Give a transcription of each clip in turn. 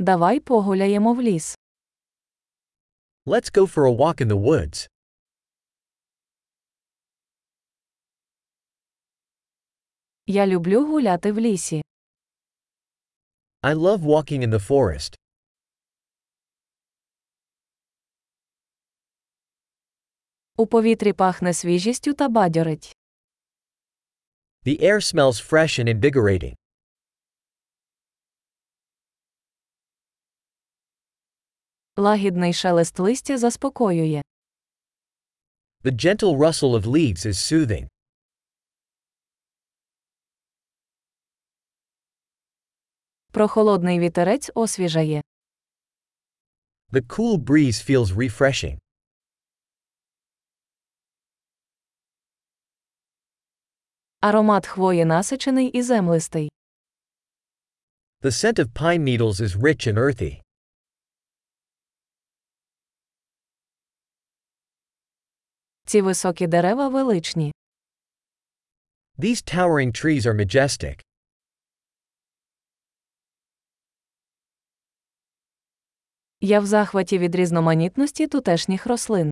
Давай погуляємо в ліс. Let's go for a walk in the woods. Я люблю гуляти в лісі. I love walking in the forest. У повітрі пахне свіжістю та бадьорить. The air smells fresh and invigorating. Лагідний шелест листя заспокоює. The gentle rustle of leaves is soothing. Прохолодний вітерець освіжає. The cool breeze feels refreshing. Аромат хвої насичений і землистий. The scent of pine needles is rich and earthy. Ці високі дерева величні. These towering trees are majestic. Я в захваті від різноманітності тутешніх рослин.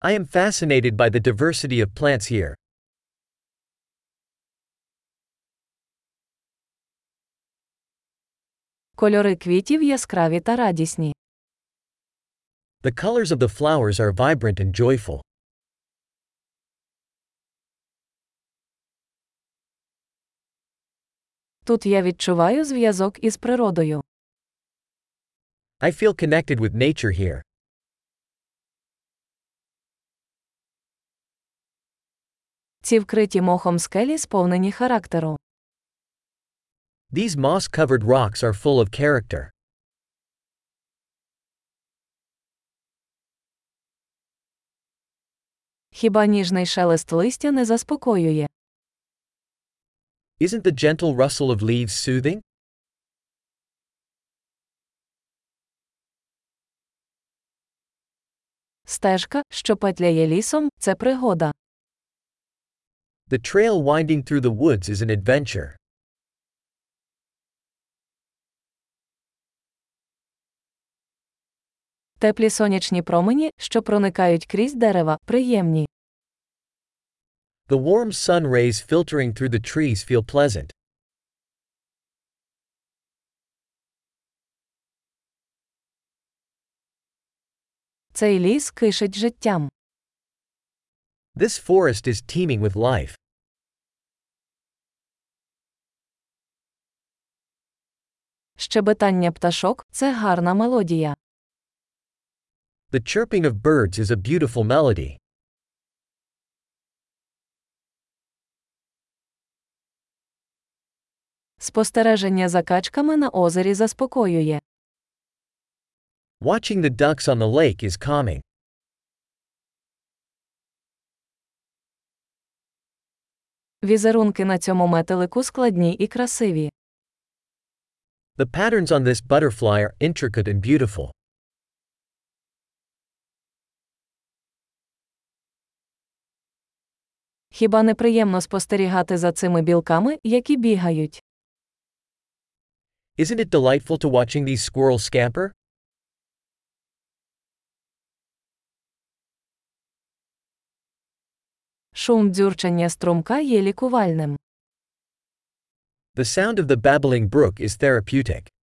I am fascinated by the diversity of plants here. Кольори квітів яскраві та радісні. The colors of the flowers are vibrant and joyful. Тут я відчуваю зв'язок із природою. I feel connected with nature here. Ці вкриті мохом скелі сповнені характеру. These moss covered rocks are full of character. Хіба ніжний шелест листя не заспокоює? Isn't the gentle rustle of leaves soothing? Стежка, що петляє лісом, це пригода. The trail winding through the woods is an adventure. Теплі сонячні промені, що проникають крізь дерева, приємні. The warm sun rays filtering through the trees feel pleasant. Цей ліс кишить життям. This forest is teeming with life. Щебетання пташок це гарна мелодія. The chirping of birds is a beautiful melody. Спостереження за качками на озері заспокоює. Watching the ducks on the lake is calming. Візерунки на цьому метелику складні і красиві. The patterns on this butterfly are intricate and beautiful. Хіба не приємно спостерігати за цими білками, які бігають? Isn't it delightful to watching these squirrels scamper? Шум дзюрчання струмка є лікувальним. The sound of the babbling brook is therapeutic.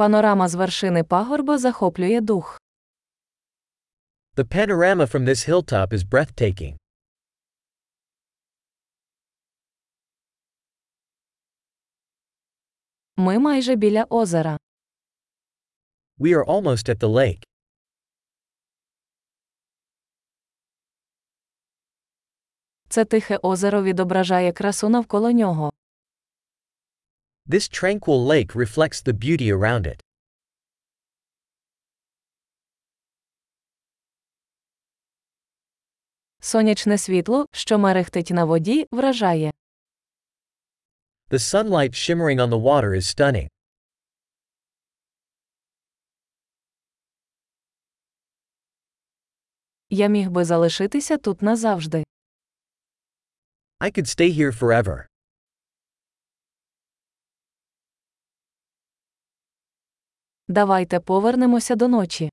Панорама з вершини пагорба захоплює дух. The panorama from this hilltop is breathtaking. Ми майже біля озера. We are almost at the lake. Це тихе озеро відображає красу навколо нього. This tranquil lake reflects the beauty around it. Сонячне світло, що мерехтить на воді, вражає. The sunlight shimmering on the water is stunning. Я міг би залишитися тут назавжди. I could stay here forever. Давайте повернемося до ночі.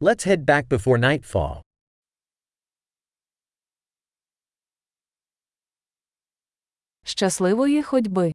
Let's head back before nightfall. Щасливої ходьби!